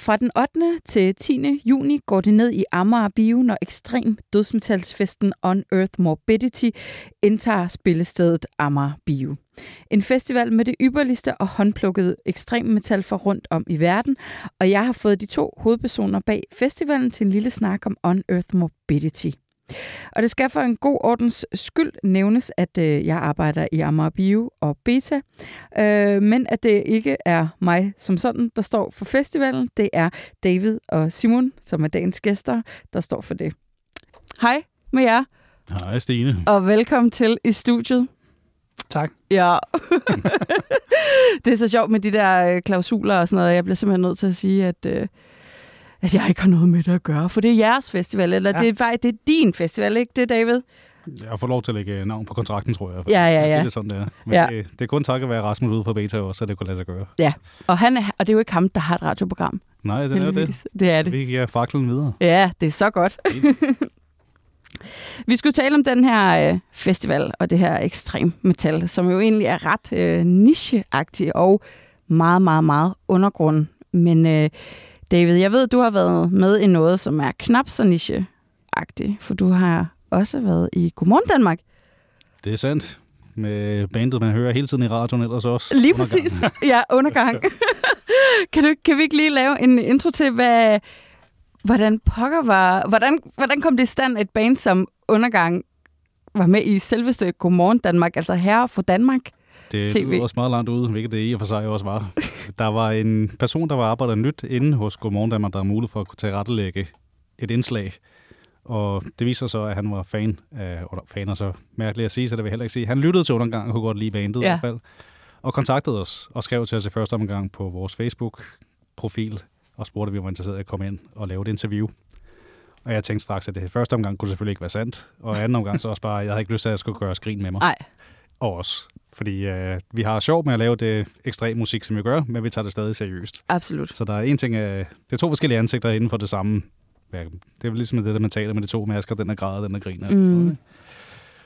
Fra den 8. til 10. juni går det ned i Amager Bio, når ekstrem dødsmetalsfesten On Earth Morbidity indtager spillestedet Amager Bio. En festival med det ypperligste og håndplukkede ekstremmetal fra rundt om i verden, og jeg har fået de to hovedpersoner bag festivalen til en lille snak om On Earth Morbidity. Og det skal for en god ordens skyld nævnes, at øh, jeg arbejder i Amager Bio og Beta, øh, men at det ikke er mig som sådan, der står for festivalen. Det er David og Simon, som er dagens gæster, der står for det. Hej med jer. Hej Stine. Og velkommen til i studiet. Tak. Ja. det er så sjovt med de der øh, klausuler og sådan noget. Jeg bliver simpelthen nødt til at sige, at... Øh, at jeg ikke har noget med det at gøre, for det er jeres festival, eller ja. det, er, faktisk, det er din festival, ikke det, David? Jeg får lov til at lægge navn på kontrakten, tror jeg. Ja, ja, ja. Det, sådan, det, er. Men ja. det, det er kun takket være Rasmus ude fra Beta også, så det kunne lade sig gøre. Ja, og, han er, og det er jo ikke ham, der har et radioprogram. Nej, det er jo det. Det er det. Vi giver faklen videre. Ja, det er så godt. Vi skulle tale om den her øh, festival og det her ekstrem metal, som jo egentlig er ret øh, nicheagtig og meget, meget, meget undergrund. Men øh, David, jeg ved, du har været med i noget, som er knap så niche-agtigt, for du har også været i Godmorgen Danmark. Det er sandt. Med bandet, man hører hele tiden i radioen ellers også. Lige undergang. præcis. Ja, undergang. kan, du, kan vi ikke lige lave en intro til, hvad, hvordan pokker var... Hvordan, hvordan kom det i stand, et band som Undergang var med i selveste Godmorgen Danmark, altså herre for Danmark? Det er også meget langt ude, hvilket det i og for sig også var. Der var en person, der var arbejdet nyt inde hos Godmorgen Danmark, der var mulighed for at kunne tage rettelægge et indslag. Og det viser så, at han var fan af, og fan er så mærkeligt at sige, så det vil jeg heller ikke sige. Han lyttede til undergang og kunne godt lide bandet ja. i hvert fald. Og kontaktede os og skrev til os i første omgang på vores Facebook-profil og spurgte, om vi var interesseret i at komme ind og lave et interview. Og jeg tænkte straks, at det første omgang kunne selvfølgelig ikke være sandt. Og anden omgang så også bare, at jeg havde ikke lyst til, at jeg skulle gøre skrin med mig. Nej. Og os. Fordi øh, vi har sjov med at lave det ekstrem musik, som vi gør, men vi tager det stadig seriøst. Absolut. Så der er en ting, øh, det er to forskellige ansigter inden for det samme. Ja, det er ligesom det, der man taler med de to masker, den er græder, den er griner. Mm.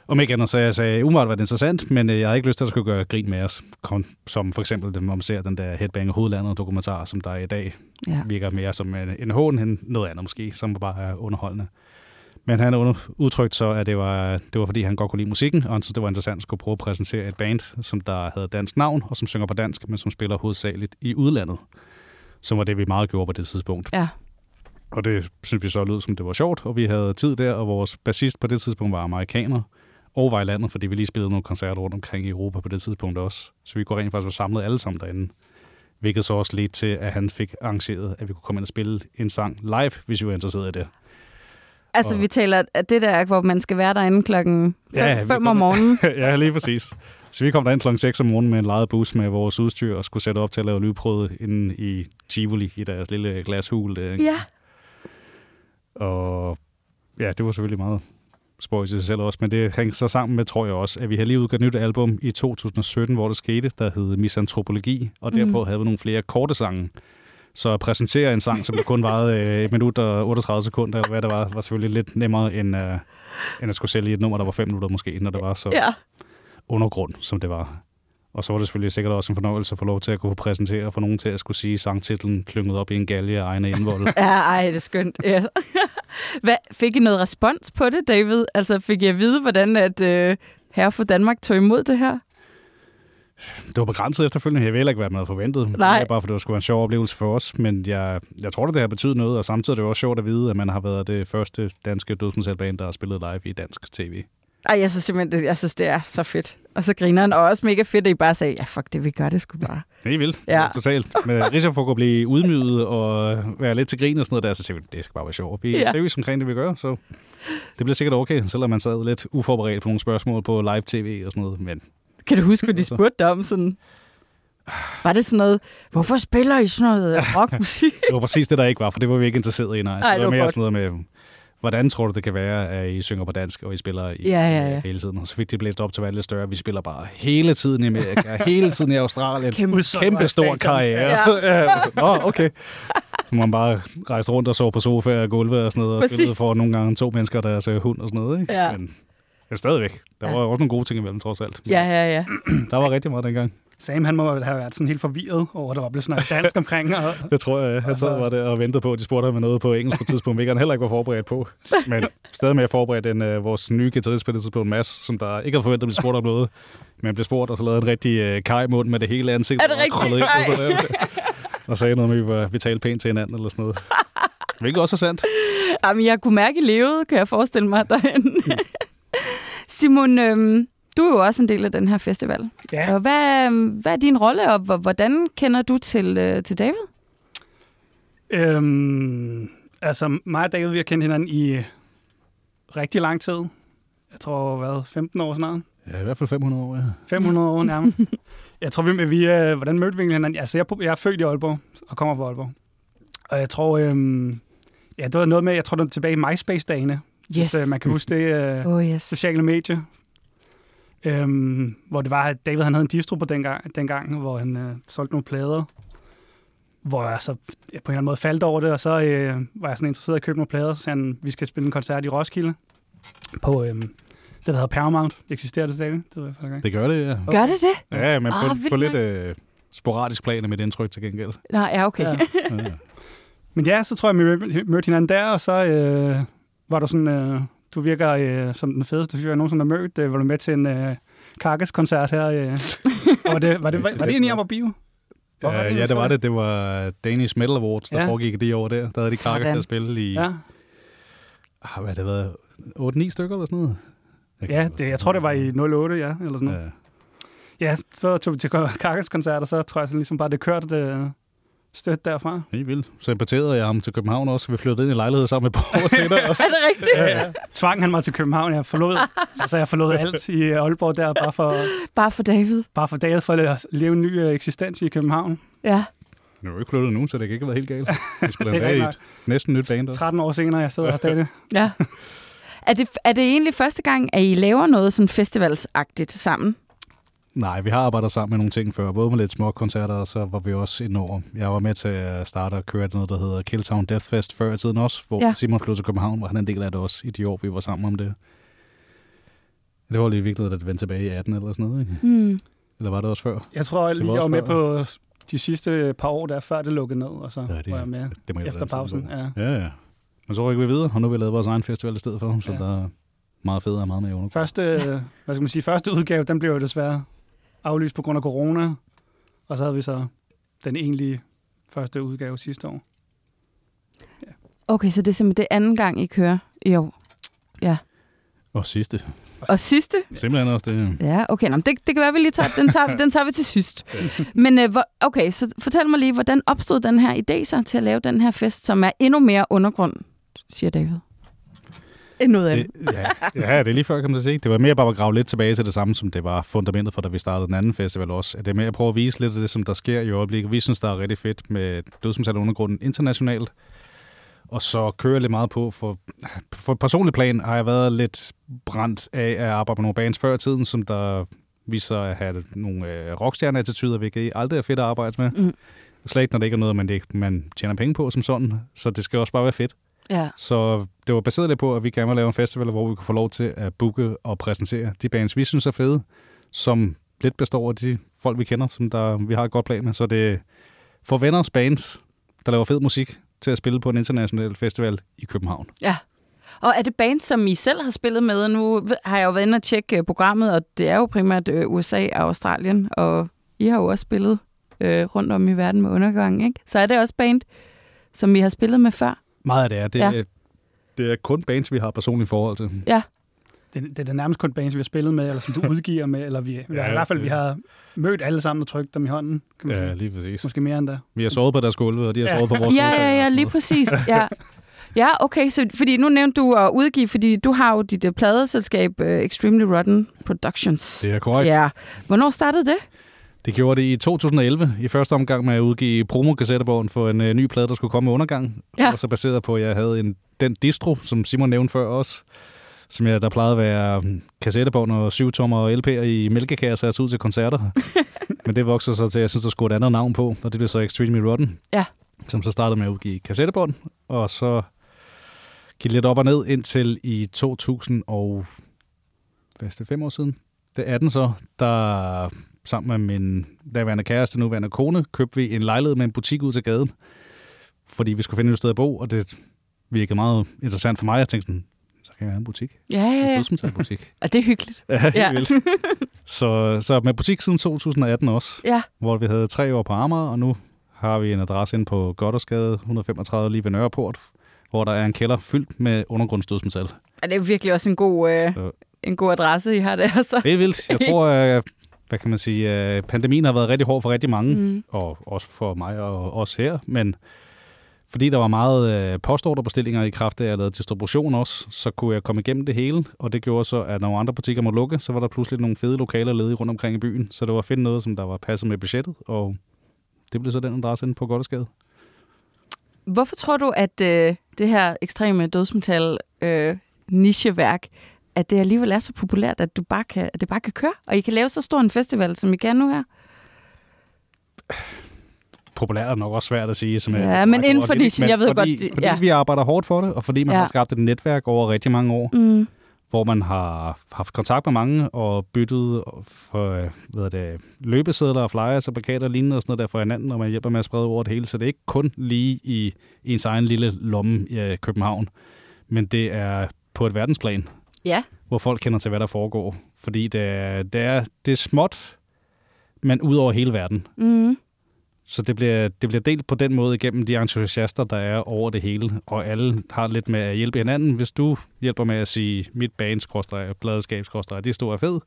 Om ikke andet, så jeg sagde, umiddelbart var det interessant, men øh, jeg har ikke lyst til at skulle gøre grin med os. Som for eksempel, når man ser den der Headbanger Hovedlandet dokumentar, som der i dag ja. virker mere som en, en hån end noget andet måske, som bare er underholdende. Men han har udtrykt så, at det var, det var fordi, han godt kunne lide musikken, og han synes, det var interessant at skulle prøve at præsentere et band, som der havde dansk navn, og som synger på dansk, men som spiller hovedsageligt i udlandet. Som var det, vi meget gjorde på det tidspunkt. Ja. Og det synes vi så lød som, det var sjovt, og vi havde tid der, og vores bassist på det tidspunkt var amerikaner, og var i landet, fordi vi lige spillede nogle koncerter rundt omkring i Europa på det tidspunkt også. Så vi kunne rent faktisk være samlet alle sammen derinde. Hvilket så også ledte til, at han fik arrangeret, at vi kunne komme ind og spille en sang live, hvis vi var interesseret i det. Altså, og... vi taler at det der, hvor man skal være derinde klokken 5 ja, om morgenen. ja, lige præcis. Så vi kom derind klokken 6 om morgenen med en lejet bus med vores udstyr og skulle sætte op til at lave lydprøve inde i Tivoli i deres lille glashul. Der, ja. Og ja, det var selvfølgelig meget spøjs i sig selv også, men det hænger så sammen med, tror jeg også, at vi har lige udgivet et nyt album i 2017, hvor det skete, der hed Misantropologi, og derpå mm. havde vi nogle flere korte sange, så at præsentere en sang, som kun varede øh, et minut og 38 sekunder, eller hvad det var, var selvfølgelig lidt nemmere, end, øh, end at skulle sælge et nummer, der var fem minutter måske, når det var så ja. undergrund, som det var. Og så var det selvfølgelig sikkert også en fornøjelse at få lov til at kunne præsentere for nogen til at skulle sige sangtitlen klynget op i en galge af egne indvold. ja, ej, det er skønt. Ja. Hvad, fik I noget respons på det, David? Altså fik I at vide, hvordan at øh, Herre for Danmark tog imod det her? Det var begrænset efterfølgende. Jeg ville ikke være noget forventet. Nej. Det bare fordi det skulle være en sjov oplevelse for os. Men jeg, jeg tror, det har betydet noget, og samtidig er det også sjovt at vide, at man har været det første danske dødsmetalband, der har spillet live i dansk tv. Ej, jeg synes simpelthen, det, jeg synes, det er så fedt. Og så griner han, og også mega fedt, at I bare sagde, ja, fuck det, vi gør det sgu bare. Det er vildt. Ja. Totalt. Men risiko for at blive udmydet og være lidt til grin og sådan noget der, så tænkte vi, det skal bare være sjovt. Vi er ja. seriøse omkring det, vi gør, så det bliver sikkert okay, selvom man sad lidt uforberedt på nogle spørgsmål på live-tv og sådan noget. Men kan du huske, hvad de spurgte dig om? Sådan? Var det sådan noget, hvorfor spiller I sådan noget rockmusik? Det var præcis det, der ikke var, for det var vi ikke interesseret i, nej. Ej, det det var var mere sådan noget med, hvordan tror du, det kan være, at I synger på dansk, og I spiller i, Ja, ja, ja. øh, hele tiden? Og så fik de blæst op til at være lidt større. Vi spiller bare hele tiden i Amerika, hele tiden i Australien. Kæmpe Kæmpe stor karriere. Ja. Nå, okay. Så man bare rejse rundt og sove på sofaer og gulve og sådan noget, og Præcis. spillede for nogle gange to mennesker, der deres øh, hund og sådan noget. Ikke? Ja. Men, men stadigvæk. Der Ja. var også nogle gode ting imellem, trods alt. Ja, ja, ja. Der var rigtig meget dengang. Sam, han må have været sådan helt forvirret over, at der var blevet snakket dansk omkring. Og, Det tror jeg, han sad var der og ventede på, at de spurgte ham noget på engelsk på et tidspunkt, hvilket han heller ikke var forberedt på. Men stadig mere forberedt end uh, vores nye guitarist på det tidspunkt, Mads, som der ikke havde forventet at blive spurgt om noget. Men blev spurgt, og så lavede en rigtig uh, kajmund med det hele ansigt. Er det og rigtigt? og, og sagde noget med, at vi, var, vi talte pænt til hinanden eller sådan noget. Hvilket også er sandt. Jamen, jeg kunne mærke, I levede, kan jeg forestille mig derhen. Simon, øhm, du er jo også en del af den her festival. ja, Og hvad, øhm, hvad er din rolle, og hvor- hvordan kender du til, øh, til David? øhm, altså mig og David, vi har kendt hinanden i rigtig lang tid. Jeg tror, hvad, 15 år snart? Ja, i hvert fald 500 år, ja. 500 år nærmest. Jeg tror, vi, vi øh, hvordan mødte vi hinanden? Altså, jeg, er jeg er født i Aalborg og kommer fra Aalborg. Og jeg tror, øhm, ja, det var noget med, jeg tror, det var tilbage i MySpace-dagene. Hvis øh, man kan huske det øh, Oh, yes. sociale medie. Øhm, hvor det var, at David han havde en distro på dengang, dengang hvor han øh, solgte nogle plader. Hvor jeg så på en eller anden måde faldt over det, og så øh, var jeg sådan interesseret i at købe nogle plader, så sagde han, vi skal spille en koncert i Roskilde på øh, det, der hedder Paramount. Eksisterer det stadig? Det ved jeg faktisk ikke. Det gør det, ja. Gør det det? Ja, men Ah, på, vildt på lidt øh, sporadisk plan af mit indtryk til gengæld. Nej, ja, okay. Ja. Ja. Men ja, så tror jeg, vi mødte- mødte hinanden der, og så øh, var du sådan, øh, du virker øh, som den fedeste fyr, jeg nogensinde har mødt. Øh, var du med til en øh, Karkas-koncert her? Øh. Og var det, var det, var, var det egentlig i Bio? Var det, Uh, ja, det så var det? det. Det var Danish Metal Awards, der Ja. foregik de år der. Der havde de. Karkas til at spille i, Ja, ah, hvad har det været, 8-9 stykker eller sådan noget? kan ja det, jeg tror, det var i 08, ja, eller sådan noget. Ja. Ja, så tog vi til Karkas-koncert, og så tror jeg sådan ligesom bare, det kørte det støt derfra. Helt vildt. Så importerede jeg ham til København også. Vi flyttede ind i lejlighed sammen med borgerstætter også. Er det rigtigt? Ja, ja. Tvang han mig til København. Jeg forlod, altså jeg forlod alt i Aalborg der, bare for, Bare for David. bare for David for at leve en ny øh, eksistens i København. Ja. Nu er jo ikke flyttet nu, så det kan ikke have været helt galt. Vi Det er endda i rigtigt et næsten nyt band også. 13 år senere, jeg sidder her stadig. ja. Er det, er det egentlig første gang, at I laver noget sådan festivalsagtigt sammen? Nej, vi har arbejdet sammen med nogle ting før, både med lidt små koncerter, og så var vi også ind over. Jeg var med til at starte og køre noget, der hedder Killtown Death Fest før i tiden også, hvor Ja. ja. Simon flyttede til København, var han en del af det også i de år, vi var sammen om det. Det var lige vigtigt, at det vendte tilbage i 18 eller sådan noget, ikke? Hmm. Eller var det også før? Jeg tror lige, var jeg var med på de sidste par år der, før det lukkede ned, og så Ja, det- var jeg med Det må jeg efter pausen. Ja. på. Ja, ja. Men så rykker vi videre, og nu har vi lavet vores egen festival i stedet for, så Ja. der er meget federe og meget mere under. Første, hvad skal man sige, første udgave, den blev jo desværre aflyst på grund af corona, og så havde vi så den egentlige første udgave sidste år. Okay, så det er simpelthen det anden gang, I kører i år. Og sidste. Og sidste? Simpelthen også det. Ja, okay. Nå, det, det kan være, vi lige tager, den, tager, den tager vi til sidst. Men øh, okay, så fortæl mig lige, hvordan opstod den her idé så til at lave den her fest, som er endnu mere undergrund, siger David? End noget andet. Det, ja, ja, det er lige før, kan man sige. Det var mere bare at grave lidt tilbage til det samme, som det var fundamentet for, da vi startede den anden festival også. Det er med at prøve at vise lidt af det, som der sker i øjeblikket. Vi synes, der er rigtig fedt med dødsomsat undergrunden internationalt. Og så kører jeg lidt meget på, for, for personlig plan har jeg været lidt brændt af at arbejde med nogle bands før i tiden, som der viser at have nogle øh, rockstjerne-attityder, hvilket aldrig er fedt at arbejde med. Mm. Slet ikke, når det ikke er noget, man, ikke, man tjener penge på som sådan. Så det skal også bare være fedt. Ja. Så det var baseret lidt på, at vi gerne vil lave en festival, hvor vi kunne få lov til at booke og præsentere de bands, vi synes er fede, som lidt består af de folk, vi kender, som der, vi har et godt plan med. Så det er for venners bands, der laver fed musik, til at spille på en international festival i København. Ja. Og er det bands, som I selv har spillet med? Nu har jeg jo været inde og tjekke øh, programmet, og det er jo primært øh, USA og Australien, og I har jo også spillet øh, rundt om i verden med undergang, ikke? Så er det også band, som I har spillet med før? Meget af det er. Det, Ja. ja. det er kun bands, vi har personlige forhold til. Ja. Det, det er det nærmest kun bands, vi har spillet med, eller som du udgiver med, eller vi, ja, i hvert fald, det- vi har mødt alle sammen og trykt dem i hånden, kan man Ja, sige. lige præcis. Måske mere end da. Vi har sovet på deres gulve, og de har Ja. sovet på vores Ja, ja, ja, sådan lige præcis. Ja. Ja, okay, så fordi nu nævnte du at udgive, fordi du har jo dit uh, pladeselskab uh, Extremely Rotten Productions. Det er korrekt. Ja. Hvornår startede det? Det gjorde det i 2011, i første omgang med at udgive promo-kassettebogen for en øh, ny plade, der skulle komme med undergang. Ja. Og så baseret på, at jeg havde en, den distro, som Simon nævnte før også, som jeg, der plejede at være mm, kassettebogen og 7 tommer og LP'er i mælkekasser og ud til koncerter. Men det voksede så til, at jeg synes, der skulle et andet navn på, og det blev så Extremely Rotten. Ja. Som så startede med at udgive kassettebånd, og så gik lidt op og ned indtil i 2000 og... Hvad er det, fem år siden? Det er den så, der sammen med min daværende kæreste, nuværende kone, købte vi en lejlighed med en butik ud til gaden, fordi vi skulle finde et sted at bo, og det virkede meget interessant for mig. Jeg tænkte sådan, så kan jeg have en butik. Ja, ja, En ja. dødsmetalbutik. Og det er hyggeligt. Ja, helt Ja. vildt. Så, så med butik siden 2018 også, Ja. hvor vi havde tre år på Amager, og nu har vi en adresse inde på Goddersgade 135 lige ved Nørreport, hvor der er en kælder fyldt med undergrundsdødsmetal. Og det er virkelig også en god, øh, Så- en god adresse, I har der. Så. Det er vildt. Jeg tror, at, hvad kan man sige, at pandemien har været rigtig hård for rigtig mange, Mm. og også for mig og os her, men fordi der var meget øh, postorderbestillinger i kraft af, at jeg lavede distribution også, så kunne jeg komme igennem det hele, og det gjorde så, at når andre butikker måtte lukke, så var der pludselig nogle fede lokaler ledige rundt omkring i byen, så det var at finde noget, som der var passet med budgettet, og det blev så den adresse inde på Gottesgade. Hvorfor tror du, at øh, det her ekstreme dødsmetal øh, nicheværk, at det alligevel er så populært, at, du bare kan, at det bare kan køre, og I kan lave så stor en festival, som I kan nu her? Populært er nok også svært at sige. Som er- Ja, men og inden for det- nichen, men jeg ved fordi, godt, det- Fordi ja. vi arbejder hårdt for det, og fordi man Ja. har skabt et netværk over rigtig mange år, Mm. hvor man har haft kontakt med mange og byttet for øh, hvad er det, løbesedler og flyers og plakater og lignende og sådan noget der for hinanden, og man hjælper med at sprede over det hele. Så det er ikke kun lige i ens egen lille lomme i øh, København, men det er på et verdensplan, Ja. hvor folk kender til, hvad der foregår. Fordi det er, det er, det er småt, men ud over hele verden. Mm. Så det bliver, det bliver delt på den måde igennem de entusiaster, der er over det hele. Og alle har lidt med at hjælpe hinanden. Hvis du hjælper med at sige, mit band, pladeskab, det er stor og fed,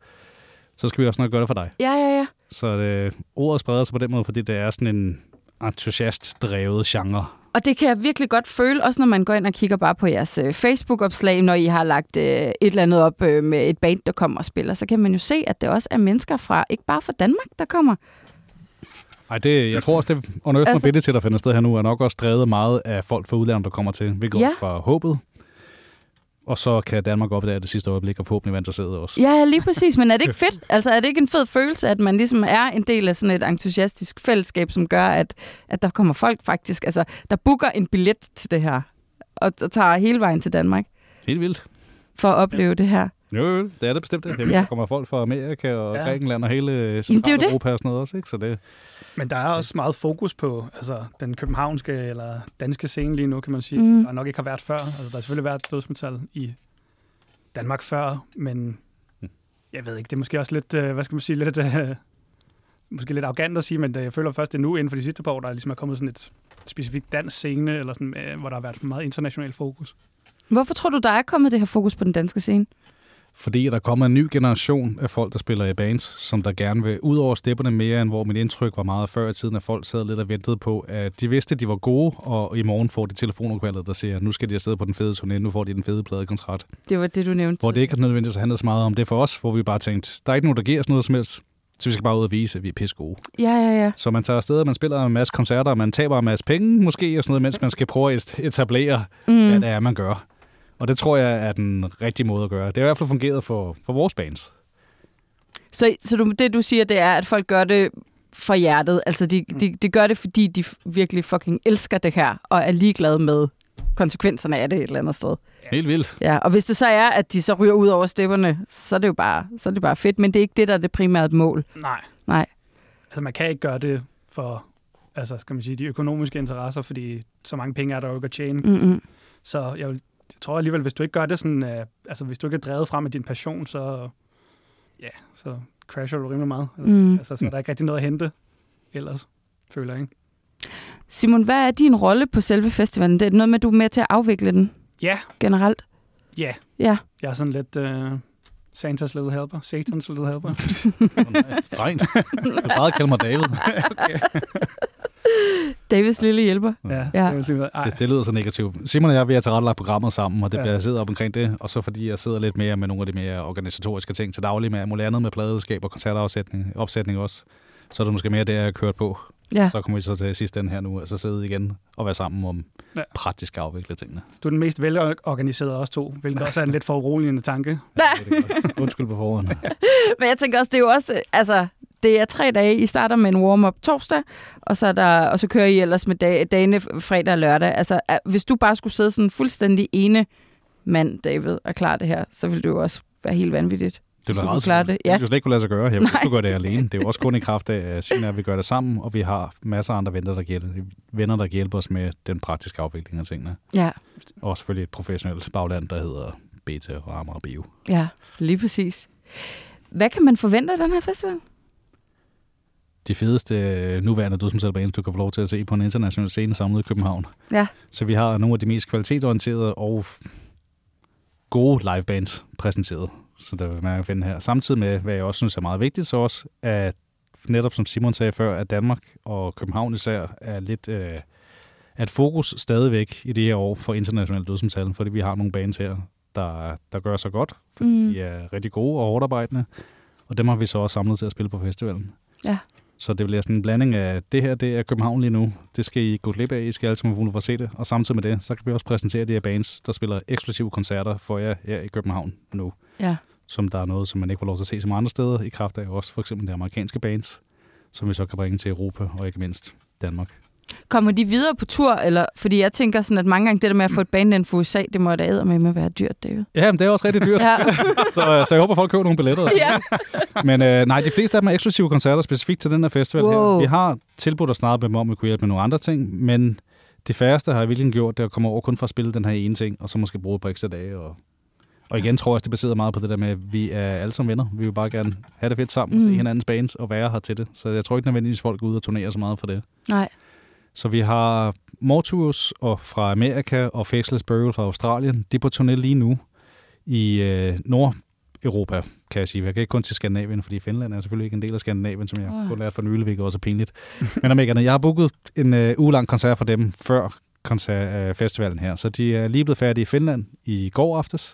så skal vi også nok gøre det for dig. Ja, ja, ja. Så det, ordet spreder sig på den måde, fordi det er sådan en entusiast-drevet genre. Og det kan jeg virkelig godt føle, også når man går ind og kigger bare på jeres øh, Facebook-opslag, når I har lagt øh, et eller andet op øh, med et band, der kommer og spiller, så kan man jo se, at det også er mennesker fra, ikke bare fra Danmark, der kommer. Ej, det, jeg tror også, det Unearth Altså- altså, Mobility, der finder sted her nu, er nok også drevet meget af folk fra udlandet, der kommer til, hvilket ja. også var håbet. Og så kan Danmark op det sidste øjeblik, og forhåbentlig være interesseret også. Ja, lige præcis. Men er det ikke fedt? Altså, er det ikke en fed følelse, at man ligesom er en del af sådan et entusiastisk fællesskab, som gør, at, at der kommer folk faktisk, altså, der booker en billet til det her, og, og tager hele vejen til Danmark Helt vildt. for at opleve det her? Jo, jo, det er det bestemt. Jamen, Ja. Der kommer folk fra Amerika og Ja. Grækenland og hele det det. Centraleuropa og sådan noget også, ikke? Så det, Men der er også meget fokus på altså, den københavnske eller danske scene lige nu, kan man sige, Mm. mm. der nok ikke har været før. Altså, der har selvfølgelig været dødsmetal i Danmark før, men jeg ved ikke, det er måske også lidt, øh, hvad skal man sige, lidt, øh, måske lidt arrogant at sige, men det, jeg føler først, det er nu inden for de sidste par år, der ligesom er kommet sådan et specifikt dansk scene, eller sådan, øh, hvor der har været meget international fokus. Hvorfor tror du, der er kommet det her fokus på den danske scene? Fordi der kommer en ny generation af folk, der spiller i bands, som der gerne vil ud over stepperne mere, end hvor mit indtryk var meget før i tiden, at folk sad lidt og ventede på, at de vidste, at de var gode, og i morgen får de telefonopkaldet, der siger, nu skal de afsted på den fede turné, nu får de den fede pladekontrakt. Det var det, du nævnte. Hvor det ikke nødvendigvis handlede så meget om det for os, hvor vi bare tænkte, der er ikke nogen, der giver os noget som helst, så vi skal bare ud og vise, at vi er pisse gode. Ja, ja, ja. Så man tager afsted, og man spiller en masse koncerter, og man taber en masse penge måske, og sådan noget, mens man skal prøve at etablere, mm. hvad det er, man gør. Og det tror jeg er den rigtige måde at gøre. Det har i hvert fald fungeret for, for vores bands. Så, så du, det, du siger, det er, at folk gør det fra hjertet. Altså, de, de, de gør det, fordi de virkelig fucking elsker det her, og er ligeglade med konsekvenserne af det et eller andet sted. Helt vildt. Ja, og hvis det så er, at de så ryger ud over stepperne, så er det jo bare, så er det bare fedt. Men det er ikke det, der er det primære mål. Nej. Nej. Altså, man kan ikke gøre det for, altså, skal man sige, de økonomiske interesser, fordi så mange penge er der jo ikke at tjene. Mm-mm. Så jeg, vil, jeg tror alligevel, hvis du ikke gør det sådan, uh, altså hvis du ikke er drevet frem med din passion, så, ja, så crasher du rimelig meget. Mm. Altså, så er der ikke rigtig noget at hente ellers, føler jeg, ikke? Simon, hvad er din rolle på selve festivalen? Det er noget med, at du er med til at afvikle den Ja, generelt? ja. Ja. Jeg er sådan lidt uh, Santas little helper, Satans little helper. Oh, nej, strengt. Du kan bare kalde mig David. Davids lille hjælper. ja, Ja. det, er Det, det lyder så negativt. Simon og jeg ved at tilrettelagt programmet sammen, og det Ja. bliver siddet op omkring det. Og så fordi jeg sidder lidt mere med nogle af de mere organisatoriske ting til daglig, med muligt andet med pladeskab og koncertafsætning opsætning også. Så er det måske mere det, jeg har kørt på. Ja. Så kommer vi så til sidst den her nu, altså sidde igen og være sammen om Ja. ja. praktisk at afvikle tingene. Du er den mest velorganiserede af os to, hvilket også er en lidt for uroligende tanke. Det er det. Undskyld på forhånd. Men jeg tænker også, det er jo også, altså, det er tre dage. I starter med en warm-up torsdag, og så, er der, og så kører I ellers med dag, dagene fredag og lørdag. Altså, hvis du bare skulle sidde sådan fuldstændig ene mand, David, og klare det her, så ville det jo også være helt vanvittigt. Det er ret klare det? Det Ja. ville jo slet ikke kunne lade sig gøre. Jeg kunne gøre det alene. Det er jo også kun i kraft af, at og vi gør det sammen, og vi har masser af andre venner, der hjælper, venner, der kan hjælpe os med den praktiske afvikling af tingene. Ja, Og selvfølgelig et professionelt bagland, der hedder Beta og Amager Bio. ja, lige præcis. Hvad kan man forvente af den her festival? De fedeste øh, nuværende dødsmetalbands, du kan få lov til at se på en international scene samlet i København. Ja. Så vi har nogle af de mest kvalitetorienterede og gode livebands præsenteret, så der vil man finde her. Samtidig med, hvad jeg også synes er meget vigtigt, så også, at netop som Simon sagde før, at Danmark og København især er lidt øh, at fokus stadigvæk i det her år for international dødsmetal, fordi vi har nogle bands her, der, der gør sig godt, fordi Mm. de er rigtig gode og hårdt arbejdende, og dem har vi så også samlet til at spille på festivalen. Ja. Så det bliver sådan en blanding af, det her det er København lige nu, det skal I gå glip af, I skal alle sammen at se det, og samtidig med det, så kan vi også præsentere de her bands, der spiller eksklusive koncerter for jer her i København nu, Ja. som der er noget, som man ikke får lov til at se som andre steder, i kraft af også for eksempel de amerikanske bands, som vi så kan bringe til Europa og ikke mindst Danmark. Kommer de videre på tur? Eller, fordi jeg tænker sådan, at mange gange det der med at få et band for USA, det må da med med at være dyrt, David. Ja, men det er også rigtig dyrt, Ja. så, så jeg håber, folk køber nogle billetter. ja. Men øh, nej, de fleste af dem er eksklusive koncerter specifikt til den her festival Wow. her. Vi har tilbudt os snart med dem om, at vi kunne hjælpe med nogle andre ting, men de færreste har i virkelig gjort det at komme over kun for at spille den her ene ting, og så måske bruge et par ekstra dage. Og, og igen tror jeg, at det baserer meget på det der med, at vi er alle som venner. Vi vil bare gerne have det fedt sammen, mm. Mm. se hinandens bands og være her til det. Så jeg tror ikke nødvendigvis, folk går ud og turnerer så meget for det. Nej. Så vi har Mortuus og fra Amerika og Faceless Burial fra Australien. De er på turné lige nu i øh, Nordeuropa, kan jeg sige. Jeg kan ikke kun til Skandinavien, fordi Finland er selvfølgelig ikke en del af Skandinavien, som jeg Åh. kun lærte for nylig, hvilket også er pinligt. Men amerikanerne, jeg har booket en øh, uge lang koncert for dem før koncert, øh, festivalen her. Så de er lige blevet færdige i Finland i går aftes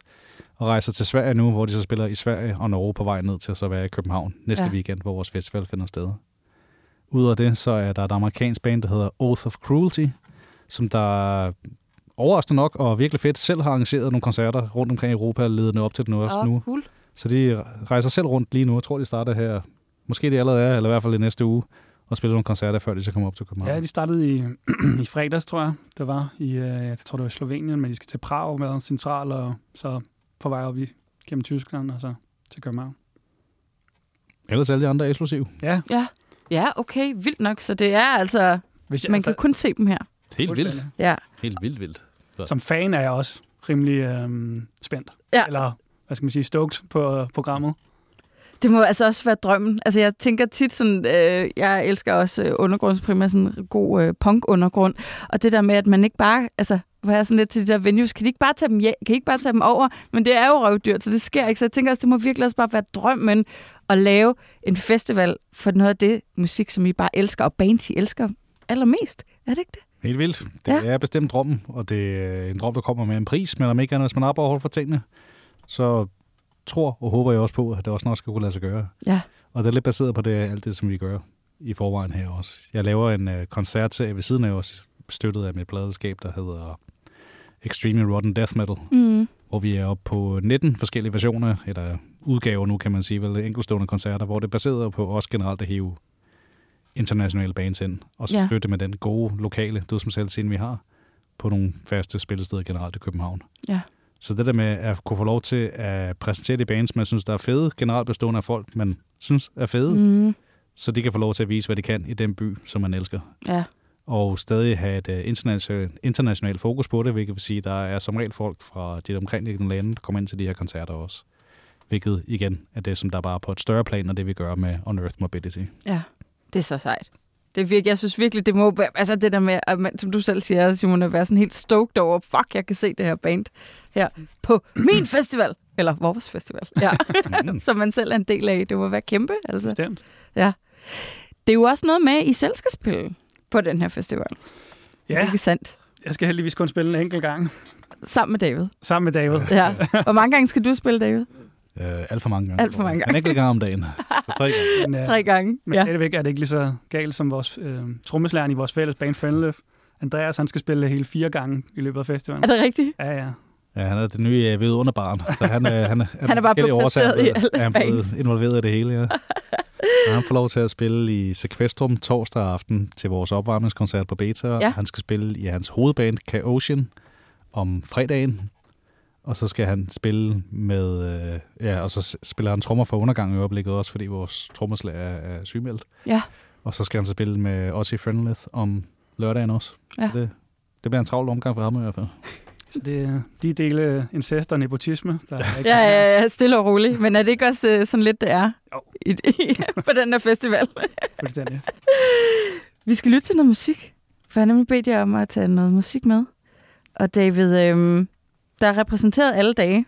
og rejser til Sverige nu, hvor de så spiller i Sverige og Norge på vej ned til at så være i København næste ja. weekend, hvor vores festival finder sted. Udover det, så er der et amerikansk band, der hedder Oath of Cruelty, som der overraskende nok og virkelig fedt selv har arrangeret nogle koncerter rundt omkring i Europa, ledende op til den også Åh, nu. cool. Så de rejser selv rundt lige nu. Jeg tror, de starter her. Måske det allerede er, eller i hvert fald i næste uge, og spiller nogle koncerter, før de så kommer op til København. Ja, de startede i, i fredags, tror jeg, det var. I, øh, jeg tror, det var i Slovenien, men de skal til Prag med central, og så på vej op i, gennem Tyskland, og så til København. Ellers alle de andre er eksklusive. Ja, Ja. Ja, okay. Vildt nok. Så det er altså... hvis Man kan kun se dem her. Helt vildt. Ja. Helt vildt vildt. Som fan er jeg også rimelig øhm, spændt. Ja. Eller, hvad skal man sige, stoked på øh, programmet. Det må altså også være drømmen. Altså, jeg tænker tit sådan, øh, jeg elsker også øh, undergrundsprimært sådan en god øh, punk-undergrund. Og det der med, at man ikke bare, altså, hvor jeg sådan lidt til de der venues, kan de ikke bare tage dem, hjem? kan I ikke bare tage dem over? Men det er jo røvdyrt, så det sker ikke. Så jeg tænker også, det må virkelig også bare være drømmen at lave en festival for noget af det musik, som I bare elsker, og bands, I elsker allermest. Er det ikke det? Helt vildt. Det Ja. ja. er bestemt drømmen, og det er en drøm, der kommer med en pris, men om ikke andet, hvis man arbejder hårdt for tingene, så tror og håber jeg også på, at det også nok skal kunne lade sig gøre. Ja. Og det er lidt baseret på det, alt det, som vi gør i forvejen her også. Jeg laver en uh, koncert til ved siden af os, støttet af mit pladeskab, der hedder Extremely Rotten Death Metal, Mm. hvor vi er oppe på 19 forskellige versioner, eller udgaver nu, kan man sige, vel enkeltstående koncerter, hvor det er baseret på også generelt at hive internationale bands ind, og så Ja. støtte med den gode lokale dødsmetalscene, vi har, på nogle faste spillesteder generelt i København. Ja. Så det der med at kunne få lov til at præsentere de bands, man synes, der er fede, generelt bestående af folk, man synes er fede. Mm. så de kan få lov til at vise, hvad de kan i den by, som man elsker. Ja. Og stadig have et internationalt, internationalt fokus på det, hvilket vil sige, at der er som regel folk fra de omkringliggende lande, der kommer ind til de her koncerter også. Hvilket igen er det, som der bare er på et større plan, og det vi gør med On Earth Mobility. Ja, det er så sejt. Det er virkelig, jeg synes virkelig, det må være, altså det der med, at man, som du selv siger, Simon, at være sådan helt stoked over, fuck, jeg kan se det her band her på min festival, eller vores festival, ja, Mm. som man selv er en del af. Det må være kæmpe, altså. Bestemt. Det er jo også noget med, I selv skal spille på den her festival. Ja, Ikke sandt? jeg skal heldigvis kun spille en enkelt gang. Sammen med David. Sammen med David. Ja. Hvor mange gange skal du spille, David? Øh, alt for mange gange. Alt for mange gange. Men ikke gang om dagen. Så tre gange. Men, øh, Tre gange. men Ja. stadigvæk er det ikke lige så galt som vores øh, trommeslæren i vores fælles band Friendløf. Andreas, han skal spille hele fire gange i løbet af festivalen. Er det rigtigt? Ja, ja. Ja, han er det nye øh, vidunderbarn. Så han, øh, han, er, Han er bare blevet placeret i alle er han blevet involveret i det hele, ja. Og han får lov til at spille i Sequestrum torsdag aften til vores opvarmningskoncert på Beta. Ja. Han skal spille i hans hovedband, K-Ocean, om fredagen. Og så skal han spille med... Øh, ja, og så spiller han trommer for undergang i øjeblikket også, fordi vores trommeslager er, er sygemeldt. Ja. Og så skal han så spille med Ozzy Friendleth om lørdagen også. Ja. Det, det bliver en travl omgang for ham i hvert fald. Så det er de dele incest og nepotisme, der er ikke Ja, ja, ja, stille og roligt. Men er det ikke også øh, sådan lidt, det er Jo. i, på den her festival? fuldstændig. Vi skal lytte til noget musik. For jeg har nemlig bedt jer om at tage noget musik med. Og David, øhm, der er repræsenteret alle dage.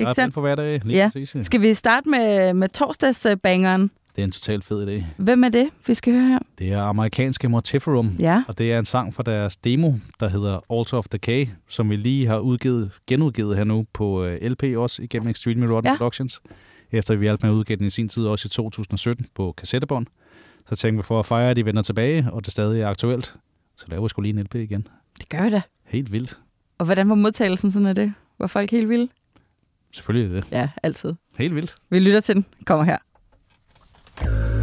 Ikke sandt? på hver dag. Lige Ja. præcis, ja. Skal vi starte med, med torsdagsbangeren? Det er en totalt fed idé. Hvem er det, vi skal høre her? Det er amerikanske Mortiferum, Ja, og det er en sang fra deres demo, der hedder Altar of Decay, som vi lige har udgivet, genudgivet her nu på øh, LP også igennem Extreme Rotten Ja. Productions, efter vi hjalp med at udgive den i sin tid også i 2017 på kassettebånd. Så tænkte vi for at fejre, at de vender tilbage, og det stadig er aktuelt, så laver vi sgu lige en LP igen. det gør vi da. Helt vildt. Og hvordan var modtagelsen sådan af det? Var folk helt vilde? Selvfølgelig er det. Ja, altid. Helt vildt. Vi lytter til den. Kommer her. Bye.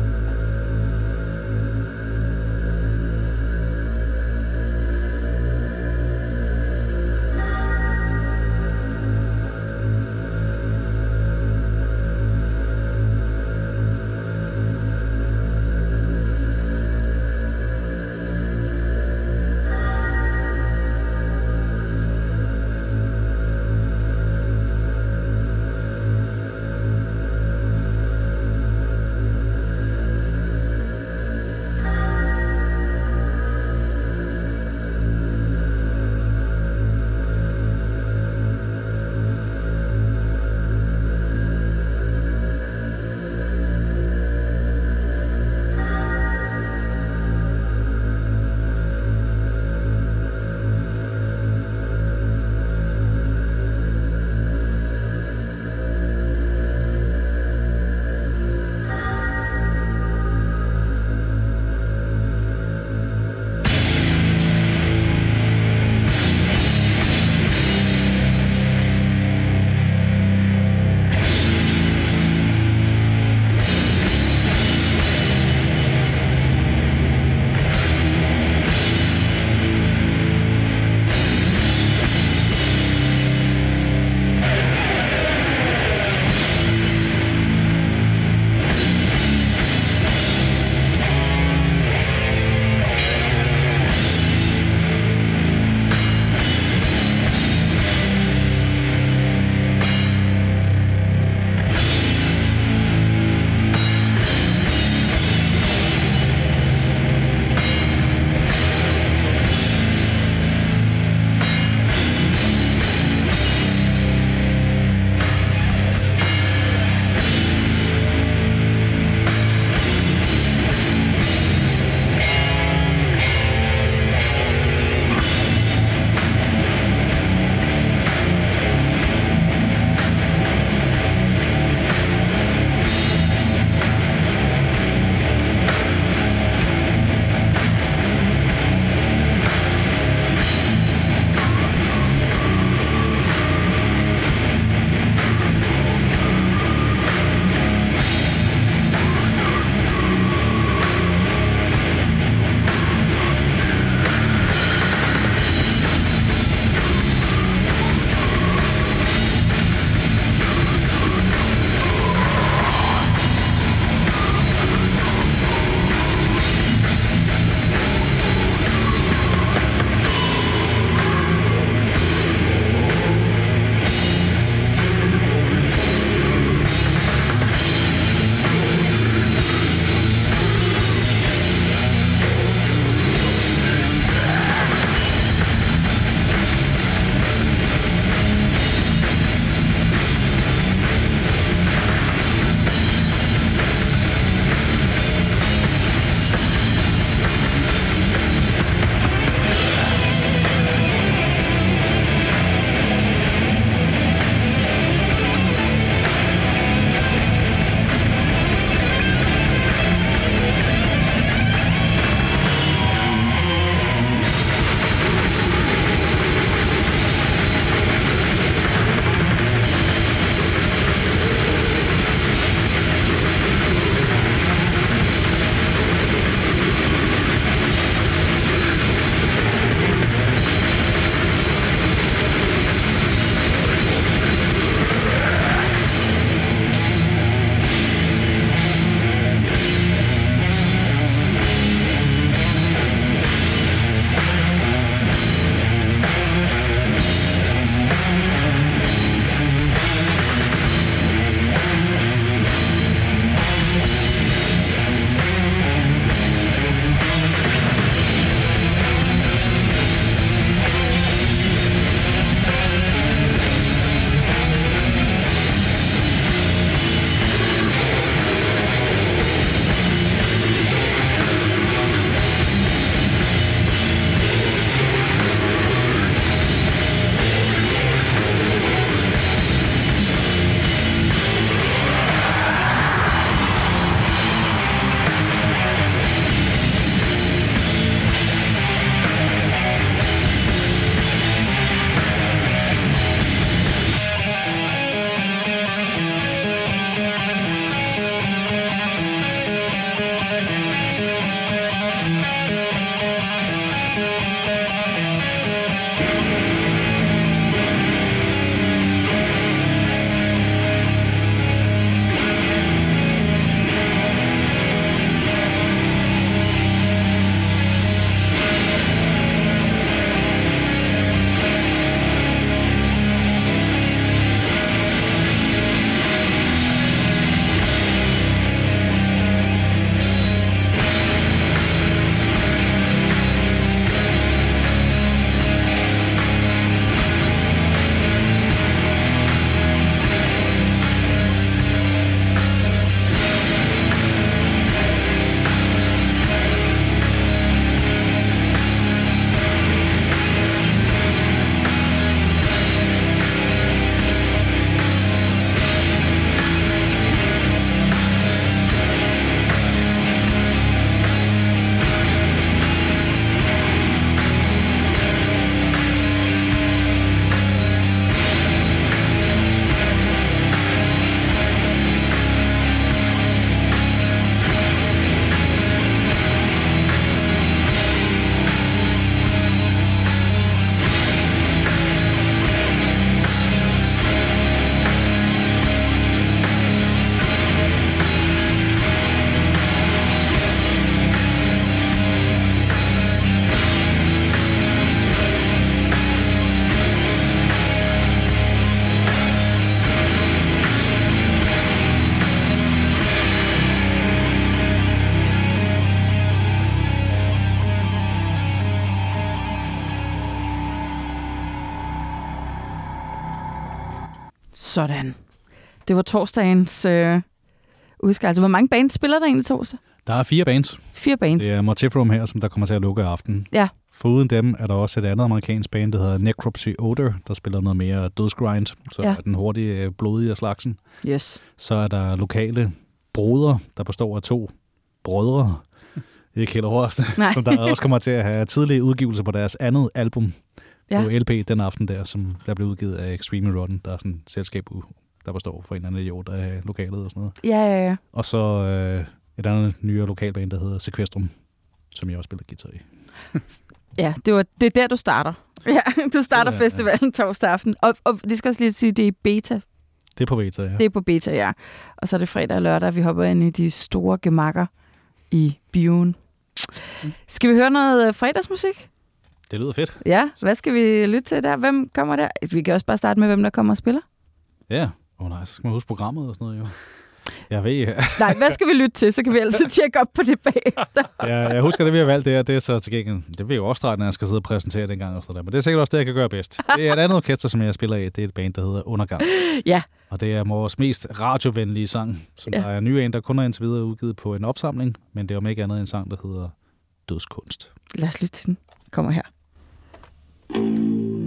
Sådan. Det var torsdagens øh, udskærelse. Hvor mange bands spiller der egentlig torsdag? Der er fire bands. Fire bands. Det er Motifrum her, som der kommer til at lukke i aften. Ja. Foruden dem er der også et andet amerikansk band, der hedder Necropsy Odor, der spiller noget mere dødsgrind, så Ja. den hurtige, øh, blodige af slagsen. Yes. Så er der lokale broder, der består af to brødre. Ikke helt overraskende. Som der også kommer til at have tidlige udgivelser på deres andet album Ja. på LP den aften der, som der blev udgivet af Extreme Rotten. Der er sådan et selskab, der består for en eller anden idiot af lokalet og sådan noget. Ja, ja, ja. Og så øh, et andet nyere lokalband, der hedder Sequestrum, som jeg også spiller guitar i. Ja, det, var, det er der, du starter. Ja, du starter Det er- ja. festivalen torsdag aften. Og, og det skal også lige sige, det er beta. Det er på Veta, ja. Det er på beta, ja. Og så er det fredag og lørdag, vi hopper ind i de store gemakker i bioen. Skal vi høre noget øh, fredagsmusik? Det lyder fedt. Ja, hvad skal vi lytte til der? Hvem kommer der? Vi kan også bare starte med, hvem der kommer og spiller. Ja. Åh oh, nej, så skal man huske programmet og sådan noget, jo. Jeg ved, ja. Nej, hvad skal vi lytte til? Så kan vi altid tjekke op på det bagefter. jeg, jeg husker, det vi har valgt, det er, det er så til gengæld, det vil jo også starte, når jeg skal sidde og præsentere den gang. Og sådan der. Men det er sikkert også det, jeg kan gøre bedst. Det er et andet orkester, som jeg spiller i. Det er et band, der hedder Undergang. Ja, Og det er vores mest radiovenlige sang, som Ja. ja. der er ny en, der kun er indtil videre udgivet på en opsamling. Men det er om ikke andet en sang, der hedder Dødskunst. lad os lytte til den. Kommer her. Dødskunst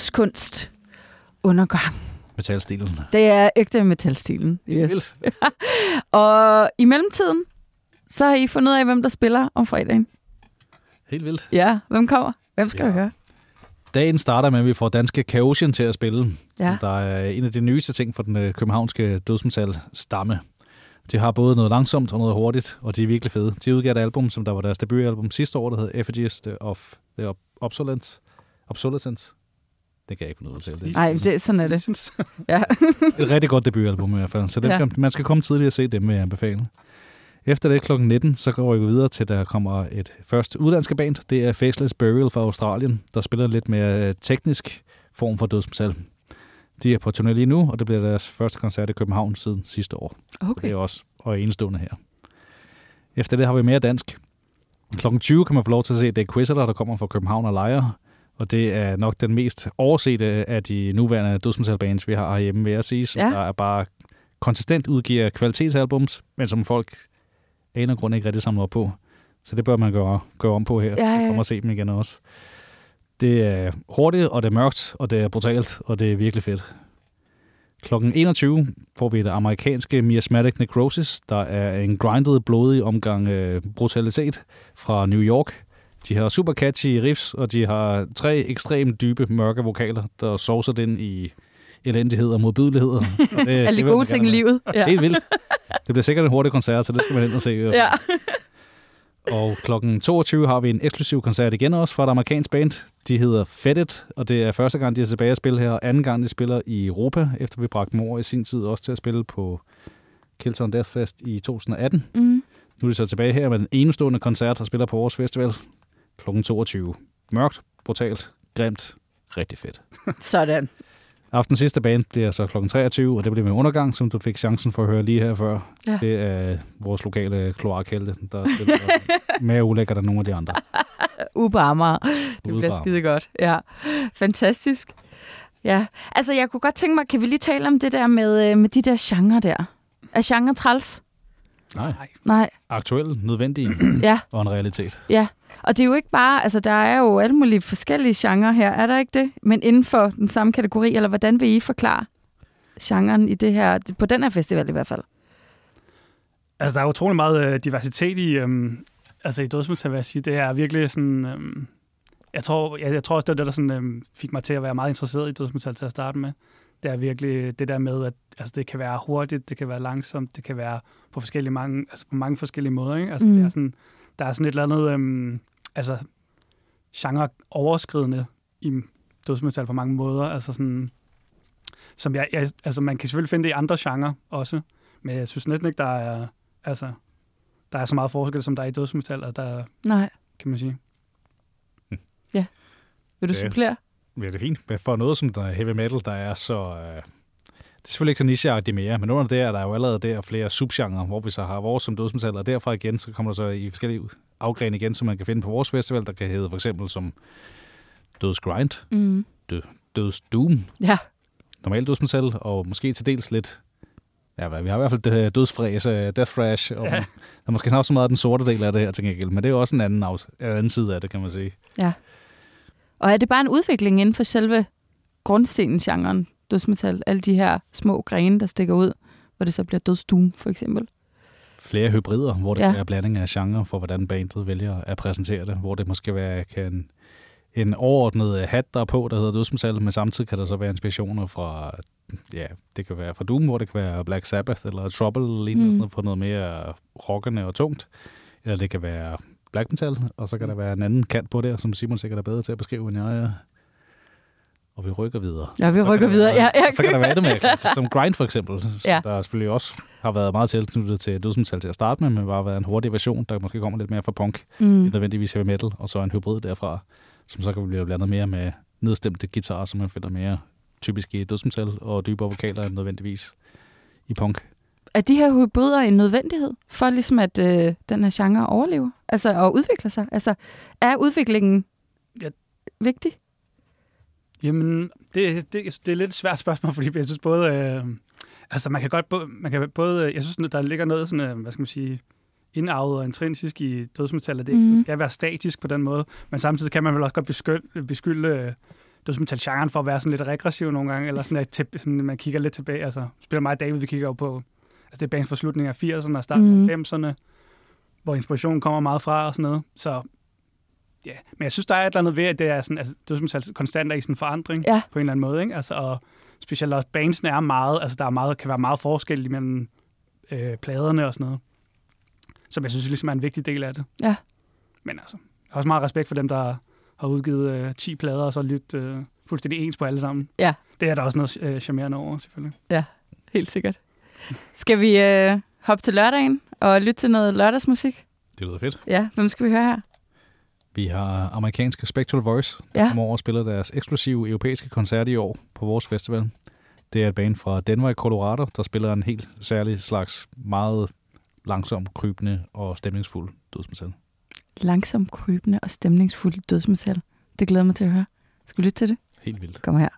dødskunst undergang. Metalstilen. Det er ægte metalstilen. Yes. Vildt. Og i mellemtiden, så har I fundet ud af, hvem der spiller om fredagen. Helt vildt. Ja, hvem kommer? Hvem skal Ja. vi høre? Dagen starter med, at vi får danske Chaosian til at spille. Ja. Der er en af de nyeste ting for den øh, københavnske dødsmetal stamme. De har både noget langsomt og noget hurtigt, og de er virkelig fede. De udgav et album, som der var deres debutalbum sidste år, der hed Effigies of the Ob- Obsolence. Obsolescence. Det kan jeg ikke finde ud af at tale. Det er Nej, det, sådan er det. Ja. et rigtig godt debutalbum i hvert fald. Så det, Ja. man skal komme tidligt og se dem, vil jeg anbefale. Efter det kl. 19, så går vi videre til, der kommer et første udlandske band. Det er Faceless Burial fra Australien, der spiller en lidt mere øh, teknisk form for dødsmetal. De er på turné lige nu, og det bliver deres første koncert i København siden sidste år. Okay. Det Okay. er også og enestående her. Efter det har vi mere dansk. Klokken 20 kan man få lov til at se The Quizzer, der kommer fra København og Lejre. Og det er nok den mest oversete af de nuværende dødsmetalbands, vi har herhjemme, vil jeg sige, som Ja. der er bare konsistent udgiver kvalitetsalbums, men som folk aner grund ikke rigtig samler op på. Så det bør man gøre, gøre om på her. Ja, ja, kommer og se dem igen også. Det er hurtigt, og det er mørkt, og det er brutalt, og det er virkelig fedt. Klokken 21 får vi det amerikanske Miasmatic Necrosis, der er en grindet, blodig omgang øh, brutalitet fra New York. De har super catchy riffs, og de har tre ekstremt dybe, mørke vokaler, der sovser det ind i elendighed og modbydeligheder. Og det, Alle de gode ting i livet. Ja. Helt vildt. Det bliver sikkert en hurtig koncert, så det skal man ind og se. ja. Og klokken 22 har vi en eksklusiv koncert igen også fra et amerikansk band. De hedder Fettet, og det er første gang, de er tilbage at spille her, og anden gang, de spiller i Europa, efter vi bragte mor i sin tid også til at spille på Kilton Death Fest i 2018. Mm. Nu er de så tilbage her med en enestående koncert, og spiller på vores festival klokken 22. Mørkt, brutalt, grimt, rigtig fedt. Sådan. Aftens sidste band bliver så klokken 23, og det bliver med undergang, som du fik chancen for at høre lige her før. Ja. Det er vores lokale kloakhelte, der spiller mere ulækkert end nogle af de andre. På Amager. Det bliver skide godt. Ja. Fantastisk. Ja. Altså, jeg kunne godt tænke mig, kan vi lige tale om det der med, øh, med de der genre der? Er genre træls? Nej, Nej. Nej. aktuel, nødvendig Ja, og en realitet. ja. Og det er jo ikke bare, altså der er jo alle mulige forskellige genrer her, er der ikke det? Men inden for den samme kategori, eller hvordan vil I forklare genren i det her, på den her festival i hvert fald? Altså, der er utrolig meget øh, diversitet i, øhm, altså i dødsmetal, vil jeg sige. Det er virkelig sådan... Øhm, jeg, tror, jeg, jeg tror også, det var det, der sådan, øhm, fik mig til at være meget interesseret i dødsmetal til at starte med. Det er virkelig det der med, at altså, det kan være hurtigt, det kan være langsomt, det kan være på forskellige mange, altså på mange forskellige måder. Ikke? Altså, Mm. mm. det er sådan, der er sådan et eller andet øhm, altså, genre overskridende i dødsmetal på mange måder. Altså sådan, som jeg, jeg, altså man kan selvfølgelig finde det i andre genrer også, men jeg synes næsten ikke, der er, altså, der er så meget forskel, som der er i dødsmetal, og der Nej. kan man sige. Vil du Ja. supplere? Ja, det er fint. For noget som der er heavy metal, der er så... Øh, det er selvfølgelig ikke så nicheagtigt mere, men under det er der jo allerede der flere subgenre, hvor vi så har vores som dødsmetal, og derfra igen, så kommer der så i forskellige afgren igen, som man kan finde på vores festival, der kan hedde for eksempel som Døds Grind, Mm. Døds Doom, Ja. normal dødsmetal, og måske til dels lidt... Ja, vi har i hvert fald det dødsfræs, øh, Death Thrash, og Ja. der er måske snart så meget af den sorte del af det her, til gengæld, men det er jo også en anden, en anden side af det, kan man sige. Og er det bare en udvikling inden for selve grundstenen-genren, dødsmetal? Alle de her små grene, der stikker ud, hvor det så bliver dødsdoom, for eksempel. flere hybrider, hvor det Ja. være blanding af genre for, hvordan bandet vælger at præsentere det. Hvor det måske være kan en overordnet hat, der er på, der hedder dødsmetal, men samtidig kan der så være inspirationer fra, ja, det kan være fra Doom, hvor det kan være Black Sabbath eller Trouble, lignende Mm. mm. sådan noget, for noget mere rockende og tungt. Eller det kan være black metal, og så kan der være en anden kant på der, som Simon sikkert er bedre til at beskrive, end jeg er. Og vi rykker videre. Ja, vi rykker der videre. være- Ja, ja. Så kan der være klassisk, som Grind for eksempel, Ja. der selvfølgelig også har været meget tilknyttet til dødsmetal til at starte med, men bare været en hurtig version, der måske kommer lidt mere fra punk, mm. Mm. nødvendigvis heavy metal, og så en hybrid derfra, som så kan blive blandet mere med nedstemte guitarer, som man finder mere typisk i dødsmetal, og dybere vokaler end nødvendigvis i punk. Er de her hybrider en nødvendighed for ligesom at øh, den her genre overlever? Altså at udvikle sig? Altså er udviklingen Ja. vigtig? Jamen, det, det, det er lidt et svært spørgsmål, fordi jeg synes både... Øh, altså, man kan godt både, man kan både... Jeg synes, der ligger noget sådan, øh, hvad skal man sige, indarvet og intrinsisk i dødsmetal, at det Mhm. sådan skal være statisk på den måde, men samtidig kan man vel også godt beskylde, beskylde øh, dødsmetal-genren for at være sådan lidt regressiv nogle gange, eller sådan, at til, sådan, man kigger lidt tilbage. Altså, spiller mig og David, vi kigger jo på, altså det er bands fra slutningen af 80'erne og starten Mhm. af 90'erne, hvor inspirationen kommer meget fra og sådan noget. Så ja, men jeg synes, der er et eller andet ved, at det er sådan, altså, dødsmetal konstant er i sådan en forandring Ja. på en eller anden måde, ikke? Altså, og specielt også bandsene er meget, altså der er meget, kan være meget forskel imellem øh, pladerne og sådan noget. Som jeg synes ligesom er en vigtig del af det. Ja. Men altså, jeg har også meget respekt for dem, der har udgivet øh, 10 plader, og så lyttet øh, fuldstændig ens på alle sammen. Ja. Det er der også noget øh, charmerende over, selvfølgelig. Helt sikkert. Skal vi øh, hoppe til lørdagen og lytte til noget lørdagsmusik? Det lyder fedt. Ja, hvem skal vi høre her? Vi har amerikanske Spectral Voice, der Ja. kommer over og spiller deres eksklusive europæiske koncert i år på vores festival. Det er et band fra Denver i Colorado, der spiller en helt særlig slags meget langsom, krybende og stemningsfuld dødsmetal. Langsom krybende og stemningsfuld dødsmetal. Det glæder mig til at høre. Skal vi lytte til det? Helt vildt. Kom her.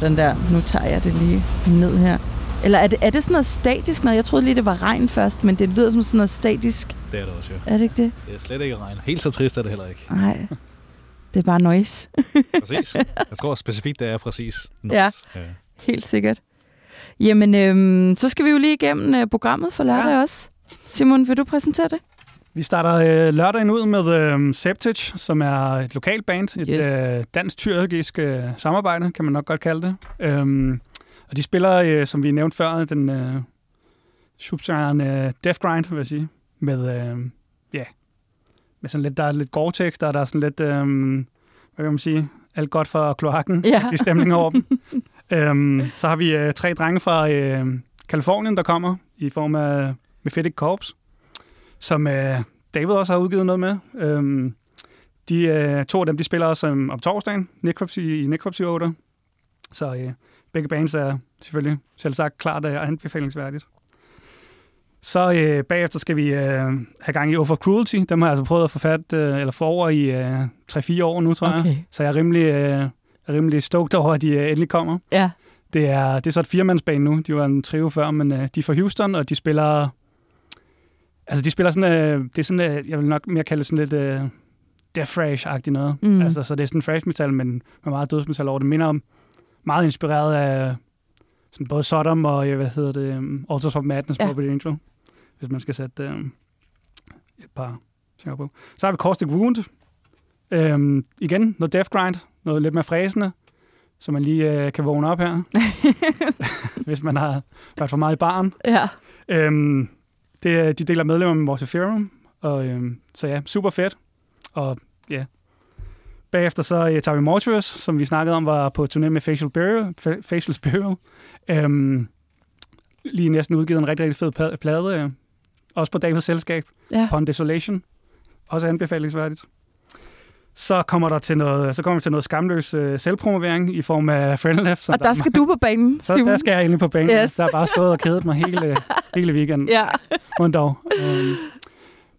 Sådan der. Nu tager jeg det lige ned her. Eller er det, er det sådan noget statisk noget? Jeg troede lige, det var regn først, men det lyder som sådan noget statisk. Det er det også, jo. Er det ikke det? Det er slet ikke regn. Helt så trist er det heller ikke. Nej. Det er bare noise. Præcis. Jeg tror specifikt, det er præcis. Nå. Ja. Helt sikkert. Jamen, øhm, så skal vi jo lige igennem øh, programmet for lørdag ja. også. Simon, vil du præsentere det? Vi starter øh, lørdagen ud med øh, Septic, som er et lokalt band. Et Yes. øh, dansk-tyrkisk øh, samarbejde, kan man nok godt kalde det. Øhm, og de spiller, øh, som vi nævnte før, den øh, subgenren øh, Death Grind, vil jeg sige. Med, øh, ja, med sådan lidt, der er lidt gore-tekst, og der er sådan lidt, øh, hvad kan man sige, alt godt for kloakken Ja. i stemningen over dem. øhm, så har vi øh, tre drenge fra øh, Kalifornien, der kommer i form af Mephitic Corps, som øh, David også har udgivet noget med. Øhm, de, øh, to af dem, de spiller også um, om torsdagen Necropsy, i Necropsy 8. Så øh, begge bands er selvfølgelig selv sagt klart øh, anbefalingsværdigt. Så øh, bagefter skal vi øh, have gang i Over Cruelty. Dem har jeg altså prøvet at få fat, øh, eller få over i øh, 3-4 år nu, tror jeg. Okay. Så jeg er rimelig, øh, rimelig stoked over, at de øh, endelig kommer. Ja. Det er, det er så et firemandsband nu. De var en trio før, men øh, de er fra Houston, og de spiller... Altså, de spiller sådan... Øh, det er sådan, øh, jeg vil nok mere kalde det sådan lidt øh, death thrash-agtigt noget. Mm. Altså, så det er sådan thrash metal, men med meget dødsmetal over det. minder om meget inspireret af sådan både Sodom og, hvad hedder det, um, Altars of Madness, Ja. ja. Morbid Angel, hvis man skal sætte øh, et par ting på. Så har vi Caustic Wound. Øhm, igen, noget death grind, noget lidt mere fræsende, så man lige øh, kan vågne op her, hvis man har været for meget i baren. Ja. Øhm, det, de deler medlemmer med Mortiferum, og øhm, så ja, super fedt. Og ja, bagefter så øh, tager vi Mortuous, som vi snakkede om, var på turné med Facial Burial. Fa- Facial Burial. Øhm, lige næsten udgivet en rigtig, rigtig fed plade, øh, også på Davids selskab, Ja. Pond Desolation. Også anbefalingsværdigt. Så kommer der til noget, så kommer vi til noget skamløs øh, selvpromovering i form af Friendleft. som Og der skal du på banen, så Simon. der skal jeg egentlig på banen. Yes. Der har bare stået og kedet mig hele, hele weekenden. Ja. Må dog. Um,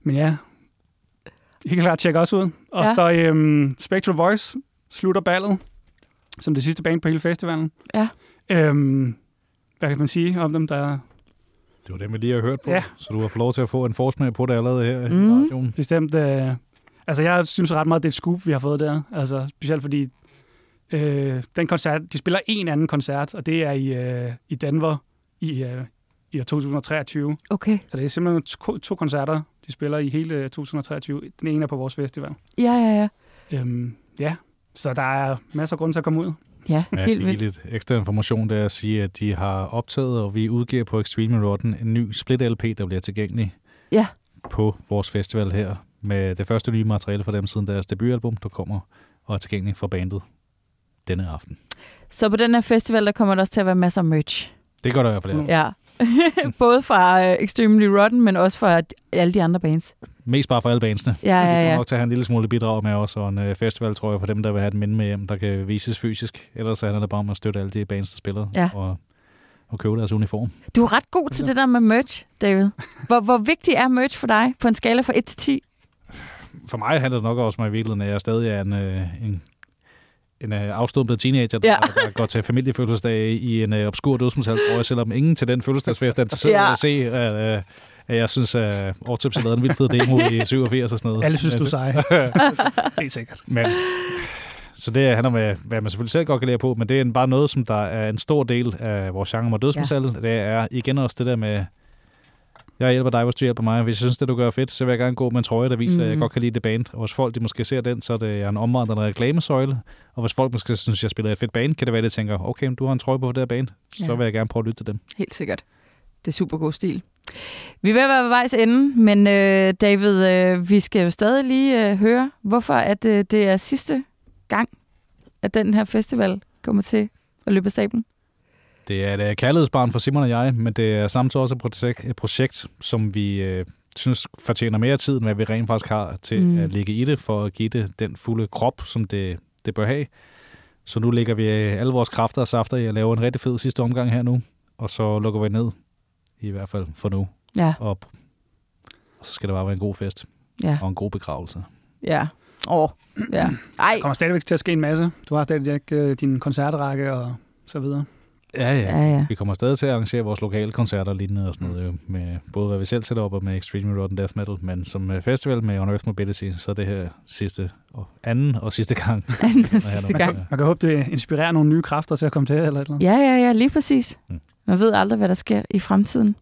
men ja, helt klart tjek også ud. Og Ja. så um, Spectral Voice slutter ballet som det sidste band på hele festivalen. Ja. Um, hvad kan man sige om dem, der Det var det, vi lige har hørt på. Ja. Så du har fået lov til at få en forsmag på det allerede her Mm. i radioen. bestemt... Uh, altså, jeg synes ret meget, det er et scoop, vi har fået der. Altså, specielt fordi øh, den koncert... De spiller en anden koncert, og det er i, øh, i Denver i, øh, i år 2023. Okay. Så det er simpelthen to, to koncerter, de spiller i hele 2023. Den ene er på vores festival. Ja, ja, ja. Øhm, ja, så der er masser af grund til at komme ud. Ja, Ja, helt vildt. lidt ekstra information, det er at sige, at de har optaget, og vi udgiver på Extreme Rotten en ny split-LP, der bliver tilgængelig Ja. på vores festival her, med det første nye materiale fra dem siden deres debutalbum, der kommer og er tilgængelig for bandet denne aften. Så på den her festival, der kommer der også til at være masser af merch. Det gør der i hvert fald, ja. Ja. Både fra uh, Extremely Rotten, men også fra alle de andre bands. Mest bare for alle bandsene. Ja, ja, Vi kommer ja. nok til at have en lille smule bidrag med også, og en øh, festival, tror jeg, for dem, der vil have et minde med hjem, der kan vises fysisk. Ellers handler det bare om at støtte alle de bands, der spiller, Ja. og, og købe deres uniform. Du er ret god til det der med merch, David. Hvor, hvor vigtig er merch for dig på en skala fra 1 til 10? For mig handler det nok også om i virkeligheden, at jeg stadig er en, øh, en, en øh, afstumpet teenager, der, Ja. ja. der går til familiefødselsdag i en øh, obskur dødsmetal, tror jeg, selvom ingen til den fødselsdagsfest er interesseret Ja. at se, at, øh, at jeg synes, at Overtips har lavet en vildt fed demo i 87 og sådan noget. Alle synes, du er sej. Helt sikkert. Men, så det handler om, hvad man selvfølgelig selv godt kan lære på, men det er bare noget, som der er en stor del af vores genre med dødsmetal. Ja. Det er igen også det der med, jeg hjælper dig, hvis du hjælper mig. Hvis jeg synes, det du gør er fedt, så vil jeg gerne gå med en trøje, der viser, mm. at jeg Mhm. godt kan lide det band. Og hvis folk de måske ser den, så er det jeg en omvandrende reklamesøjle. Og hvis folk måske synes, jeg spiller et fedt band, kan det være, at de tænker, okay, du har en trøje på for det her band, så Ja. vil jeg gerne prøve at lytte til dem. Helt sikkert. Det er super god stil. Vi er ved at være ved vejs ende, men øh, David, øh, vi skal jo stadig lige øh, høre, hvorfor at, øh, det er sidste gang, at den her festival kommer til at løbe af stablen. Det er et øh, kærlighedsbarn for Simon og jeg, men det er samtidig også et projekt, et projekt som vi øh, synes fortjener mere tid, end hvad vi rent faktisk har til Mm. at ligge i det, for at give det den fulde krop, som det, det bør have. Så nu lægger vi øh, alle vores kræfter og safter i at lave en rigtig fed sidste omgang her nu, og så lukker vi ned, i hvert fald for nu, Ja, op. Og så skal det bare være en god fest ja, og en god begravelse. ja. Åh, ja. Ej, Der kommer stadigvæk til at ske en masse. Du har stadigvæk øh, din koncertrække, og så videre. Ja, ja. Ja, ja. Vi kommer stadig til at arrangere vores lokale koncerter og lignende og sådan noget, jo, med både hvad vi selv sætter op og med Extreme Rotten Death Metal, men som øh, festival med On Earth Mobility, så er det her sidste og anden og sidste gang. Anden er sidste gang. Man kan håbe, det inspirerer nogle nye kræfter til at komme til, eller et eller andet. Ja, ja, ja, lige præcis. Mm. Man ved aldrig, hvad der sker i fremtiden.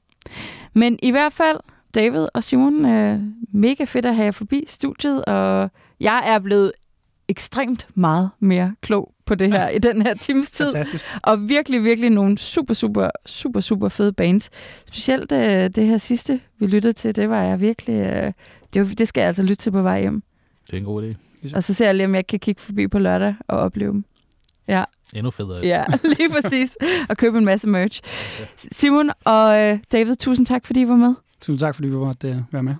Men i hvert fald, David og Simon, øh, mega fedt at have jer forbi studiet, og jeg er blevet ekstremt meget mere klog på det her i den her times tid. Fantastisk. Og virkelig, virkelig nogle super, super, super, super fede bands. Specielt øh, det her sidste, vi lyttede til, det var jeg virkelig... Øh, det, var, det skal jeg altså lytte til på vej hjem. Det er en god idé. Og så ser jeg lige, om jeg kan kigge forbi på lørdag og opleve dem. Endnu federe. Ja, lige præcis. Og købe en masse merch. Simon og øh, David, tusind tak, fordi I var med. Tusind tak, fordi vi måtte øh, være med.